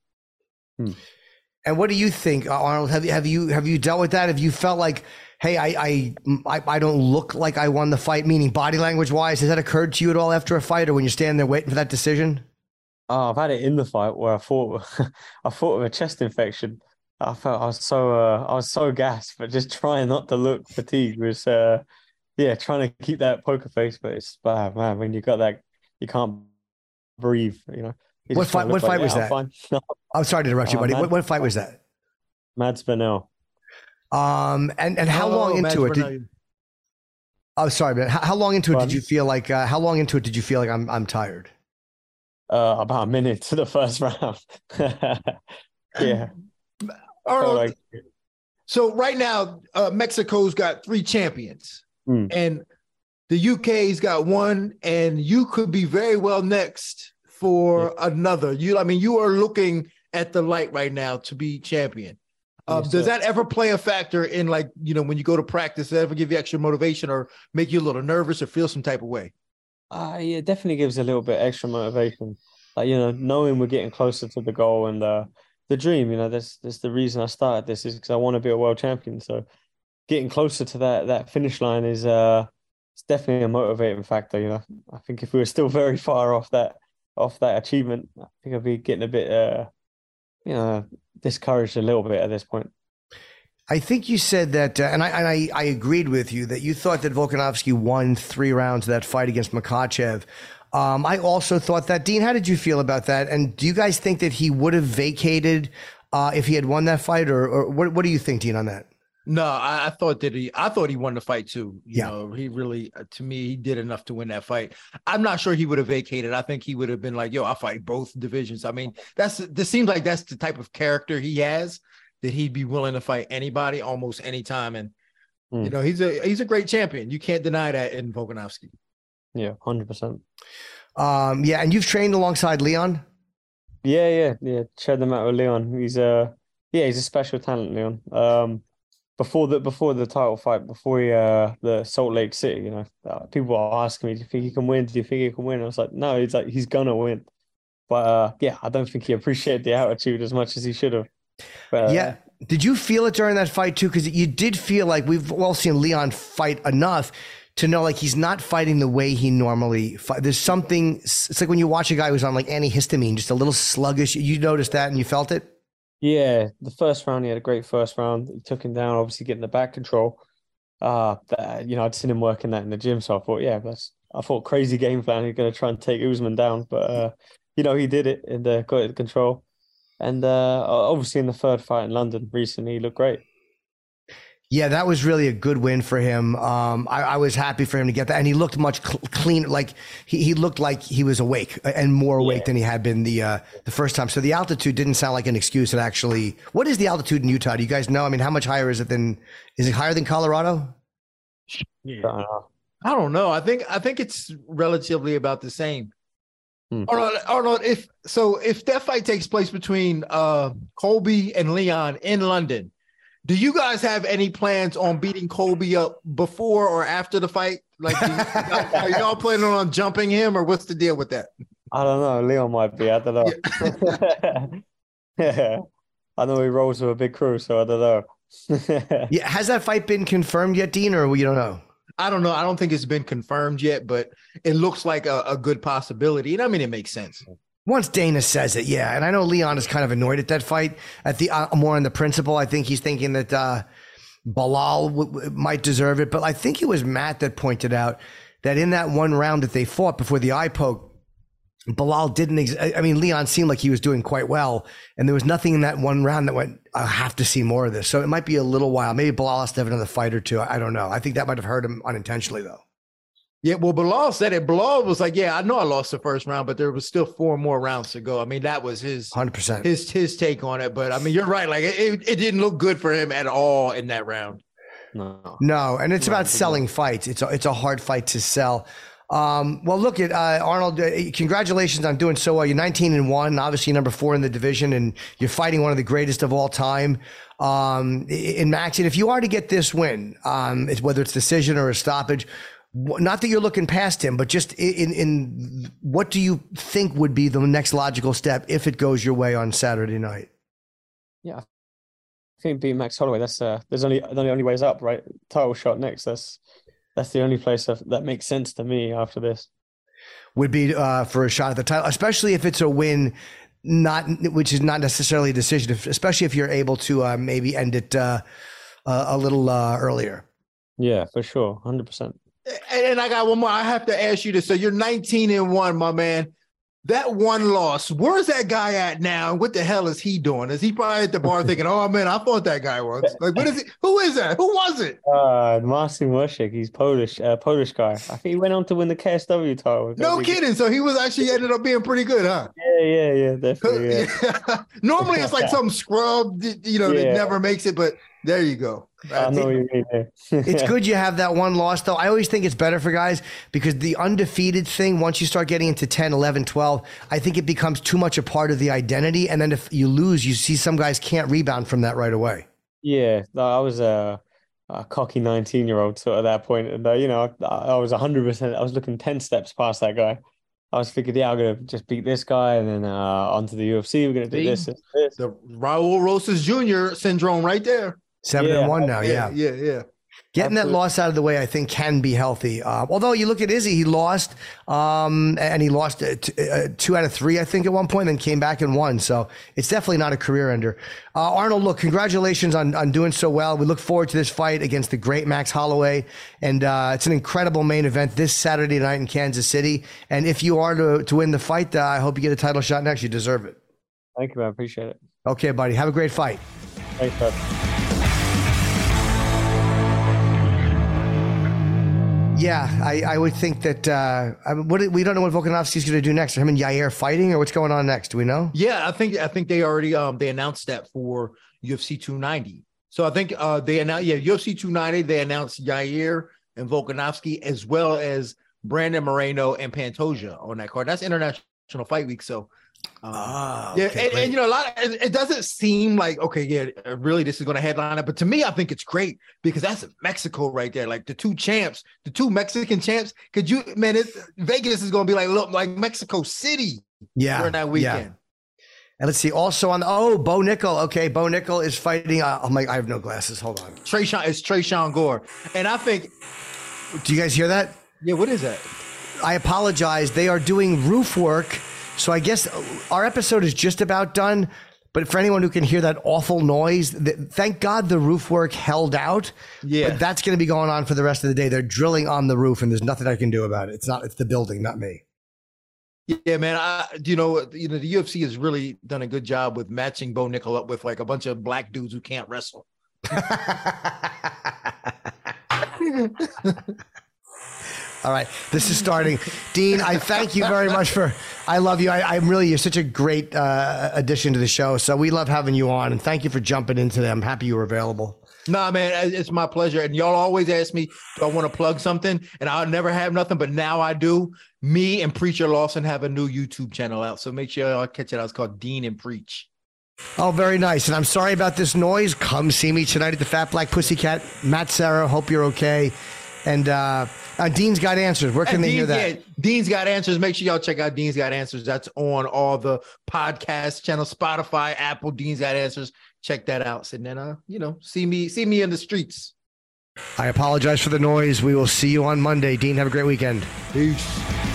And what do you think, uh, Arnold? Have you have you have you dealt with that? Have you felt like, hey, I I I, I don't look like I won the fight, meaning body language wise? Has that occurred to you at all after a fight, or when you're standing there waiting for that decision? Oh, I've had it in the fight where I thought [LAUGHS] I thought of a chest infection. I felt I was so uh, I was so gassed, but just [LAUGHS] trying not to look fatigued was uh yeah, trying to keep that poker face, but it's bad, man. When you got that you can't breathe, you know. You What fight- what like, fight was that?" I'm. [LAUGHS] I'm sorry to interrupt you, Oh, buddy. man. What, what fight was that? Mads Burnell. Um, and and how Oh, long Mads into it? Did, Burnell- oh, sorry, man. How, how long into it did you feel like? Uh, how long into it did you feel like I'm I'm tired? Uh about a minute to the first [LAUGHS] round. yeah. Arnold, like so right now, uh, Mexico's got three champions, Hmm. and the UK's got one, and you could be very well next for another. You, I mean, you are looking at the light right now to be champion. Uh, Yes, does sir. that ever play a factor in like you know when you go to practice? Does that ever give you extra motivation or make you a little nervous or feel some type of way? Uh, yeah, it definitely gives a little bit extra motivation. Like, you know, knowing we're getting closer to the goal and uh, the dream, you know, that's that's the reason I started this is because I want to be a world champion. So getting closer to that that finish line is uh it's definitely a motivating factor, you know. I think if we were still [LAUGHS] very far off that off that achievement, I think I'd be getting a bit uh you know, discouraged a little bit at this point. I think you said that, uh, and I and I, I agreed with you that you thought that Volkanovski won three rounds of that fight against Makhachev. Um, I also thought that. Din, how did you feel about that? And do you guys think that he would have vacated uh, if he had won that fight, or, or what? What do you think, Din, on that? No, I, I thought that he, I thought he won the fight too. You Yeah. know, he really, uh, to me, he did enough to win that fight. I'm not sure he would have vacated. I think he would have been like, "Yo, I fight both divisions." I mean, that's this seems like that's the type of character he has that he'd be willing to fight anybody almost anytime. And you Mm. know, he's a he's a great champion. You can't deny that in Volkanovski. Yeah, hundred percent. Um, yeah, and you've trained alongside Leon. Yeah, yeah, yeah. Shared them out with Leon. He's a yeah, he's a special talent, Leon. Um, before the before the title fight, before he, uh the Salt Lake City, you know, uh, people are asking me, "Do you think he can win? Do you think he can win?" I was like, "No, he's like he's gonna win." But uh, yeah, I don't think he appreciated the attitude as much as he should have. But, uh, Yeah. Did you feel it during that fight too? Because you did feel like we've all seen Leon fight enough to know like he's not fighting the way he normally fight. There's something. It's like when you watch a guy who's on like antihistamine, just a little sluggish. You noticed that and you felt it. Yeah, the first round, he had a great first round. He took him down, obviously getting the back control. Uh, that, you know, I'd seen him working that in the gym, so I thought, yeah, that's I thought crazy game plan. He's gonna try and take Usman down, but uh, you know, he did it and uh, got it control. And uh, obviously in the third fight in London recently, he looked great. Yeah, that was really a good win for him. Um, I, I was happy for him to get that, and he looked much cl- cleaner. Like he, he looked like he was awake and more awake Yeah. than he had been the uh, the first time. So the altitude didn't sound like an excuse. It actually, what is the altitude in Utah? Do you guys know? I mean, how much higher is it than? Is it higher than Colorado? Yeah. I don't know. I think I think it's relatively about the same. Hmm. Arnold, Arnold, if so, if that fight takes place between uh Colby and Leon in London, do you guys have any plans on beating Colby up before or after the fight? Like, do you- [LAUGHS] are y'all planning on jumping him, or what's the deal with that? I don't know. Leon might be. I don't know. yeah. [LAUGHS] I know he rolls with a big crew, so I don't know. [LAUGHS] Yeah, has that fight been confirmed yet, Din, or you don't know? I don't know. I don't think it's been confirmed yet, but it looks like a, a good possibility. And I mean, it makes sense. Once Dana says it, yeah, and I know Leon is kind of annoyed at that fight. At the uh, more on the principle, I think he's thinking that uh, Belal w- w- might deserve it. But I think it was Matt that pointed out that in that one round that they fought before the eye poke, Belal didn't. Ex- I I mean, Leon seemed like he was doing quite well, and there was nothing in that one round that went. I have to see more of this. So it might be a little while. Maybe Belal has to have another fight or two. I I don't know. I think that might have hurt him unintentionally, though. Yeah, well, Belal said it. Belal was like, "Yeah, I know I lost the first round, but there was still four more rounds to go." I mean, that was his Hundred percent. his his take on it. But I mean, you're right. Like, it, it, it didn't look good for him at all in that round. no. No, and it's Right, about but selling fights. It's a, it's a hard fight to sell. Um, well, look at uh, Arnold. Uh, congratulations on doing so well. You're 19 and one, obviously number four in the division, and you're fighting one of the greatest of all time. Um, in Max, and if you are to get this win, um, it's, whether it's decision or a stoppage, not that you're looking past him, but just in, in what do you think would be the next logical step if it goes your way on Saturday night? Yeah, I think beat Max Holloway. That's uh, there's only the only ways up, right? Title shot next. That's that's the only place that, that makes sense to me after this. would be uh, for a shot at the title, especially if it's a win, not which is not necessarily a decision, especially if you're able to uh, maybe end it uh, uh, a little uh, earlier. Yeah, for sure, hundred percent. And, and I got one more. I have to ask you this. So you're 19 and one, my man. That one loss, where's that guy at now? What the hell is he doing? Is he probably at the bar [LAUGHS] thinking, "Oh man, I fought that guy once"? Like, what is it? Who is that? Who was it? Uh, Marcin Wrzosek, he's Polish, uh, Polish guy. I think he went on to win the KSW title. No kidding. So he was actually ended up being pretty good, huh? Yeah, yeah, yeah, definitely. [LAUGHS] Yeah. Normally it's like [LAUGHS] some scrub, you know, that never makes it, but there you go. I know what you mean. [LAUGHS] Yeah. It's good you have that one loss, though. I always think it's better for guys because the undefeated thing, once you start getting into 10, 11, 12, I think it becomes too much a part of the identity. And then if you lose, you see some guys can't rebound from that right away. Yeah, no, I was a, a cocky 19 year old sort of at that point, and uh, you know, I, I was 100%. I was looking 10 steps past that guy. I was thinking, yeah, I'm gonna just beat this guy, and then uh, onto the UFC. We're gonna do this, this, this. The Raul Rosas Jr. syndrome right there. Seven Yeah. and one now, yeah. yeah, yeah. Getting that loss out of the way, I think, can be healthy. Uh, although you look at Izzy, he lost, um, and he lost uh, t- uh, two out of three, I think, at one point, then came back and won. So it's definitely not a career ender. Uh, Arnold, look, congratulations on, on doing so well. We look forward to this fight against the great Max Holloway, and uh, it's an incredible main event this Saturday night in Kansas City. And if you are to, to win the fight, uh, I hope you get a title shot next. You deserve it. Thank you, man. Appreciate it. Okay, buddy. Have a great fight. Thanks, bud. Yeah, I, I would think that. Uh, what we don't know what Volkanovski's going to do next. Are him and Yair fighting, or what's going on next? Do we know? Yeah, I think I think they already um they announced that for UFC 290. So I think uh they announced yeah UFC 290 they announced Yair and Volkanovski as well as Brandon Moreno and Pantoja on that card. That's International Fight Week, so um, Ah, yeah, okay, and, and you know a lot. Of, it, it doesn't seem like okay, yeah, really this is going to headline it, but to me, I think it's great because that's Mexico right there, like the two champs, the two Mexican champs. Could you man? Vegas is going to be like look like Mexico City yeah, during that yeah. weekend. And let's see. Also on the oh, Bo Nickal. Okay, Bo Nickal is fighting. Uh, oh my, I have no glasses. Hold on. Tresean it's Tresean Gore, and I think Do you guys hear that? yeah, what is that? I apologize. They are doing roof work, so I guess our episode is just about done. But for anyone who can hear that awful noise, th- thank God the roof work held out. Yeah. But that's going to be going on for the rest of the day. They're drilling on the roof, and there's nothing I can do about it. It's not. It's the building, not me. Yeah, man. I you know you know the UFC has really done a good job with matching Bo Nickal up with like a bunch of black dudes who can't wrestle. [LAUGHS] [LAUGHS] All right, this is starting. Din, I thank you very much for. I love you. I, I'm really you're such a great uh, addition to the show. So we love having you on, and thank you for jumping into them. I'm happy you were available. Nah, man, it's my pleasure. And y'all always ask me, do I want to plug something? And I'll never have nothing, but now I do. Me and Preacher Lawson have a new YouTube channel out. So make sure y'all catch it out. It's called Din and Preach. Oh, very nice. And I'm sorry about this noise. Come see me tonight at the Fat Black Pussycat. Matt Serra, hope you're okay. And uh, Uh, Din's got answers. Where can And they hear that? yeah, Din's got answers. Make sure y'all check out Din's got answers. That's on all the podcast channels, Spotify, Apple. Din's got answers. Check that out. And then, uh, you know, see me, see me in the streets. I apologize for the noise. We will see you on Monday. Dean, have a great weekend. Peace.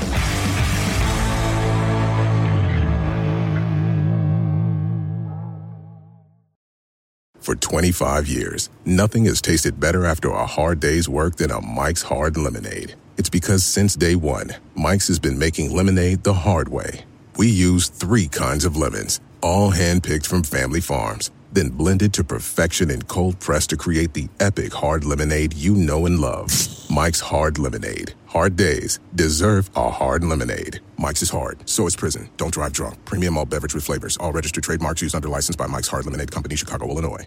For 25 years, nothing has tasted better after a hard day's work than a Mike's Hard Lemonade. It's because since day one, Mike's has been making lemonade the hard way. We use three kinds of lemons, all handpicked from family farms, then blended to perfection and cold pressed to create the epic hard lemonade you know and love. Mike's Hard Lemonade. Hard days deserve a hard lemonade. Mike's is hard, so is prison. Don't drive drunk. Premium all beverage with flavors. All registered trademarks used under license by Mike's Hard Lemonade Company, Chicago, Illinois.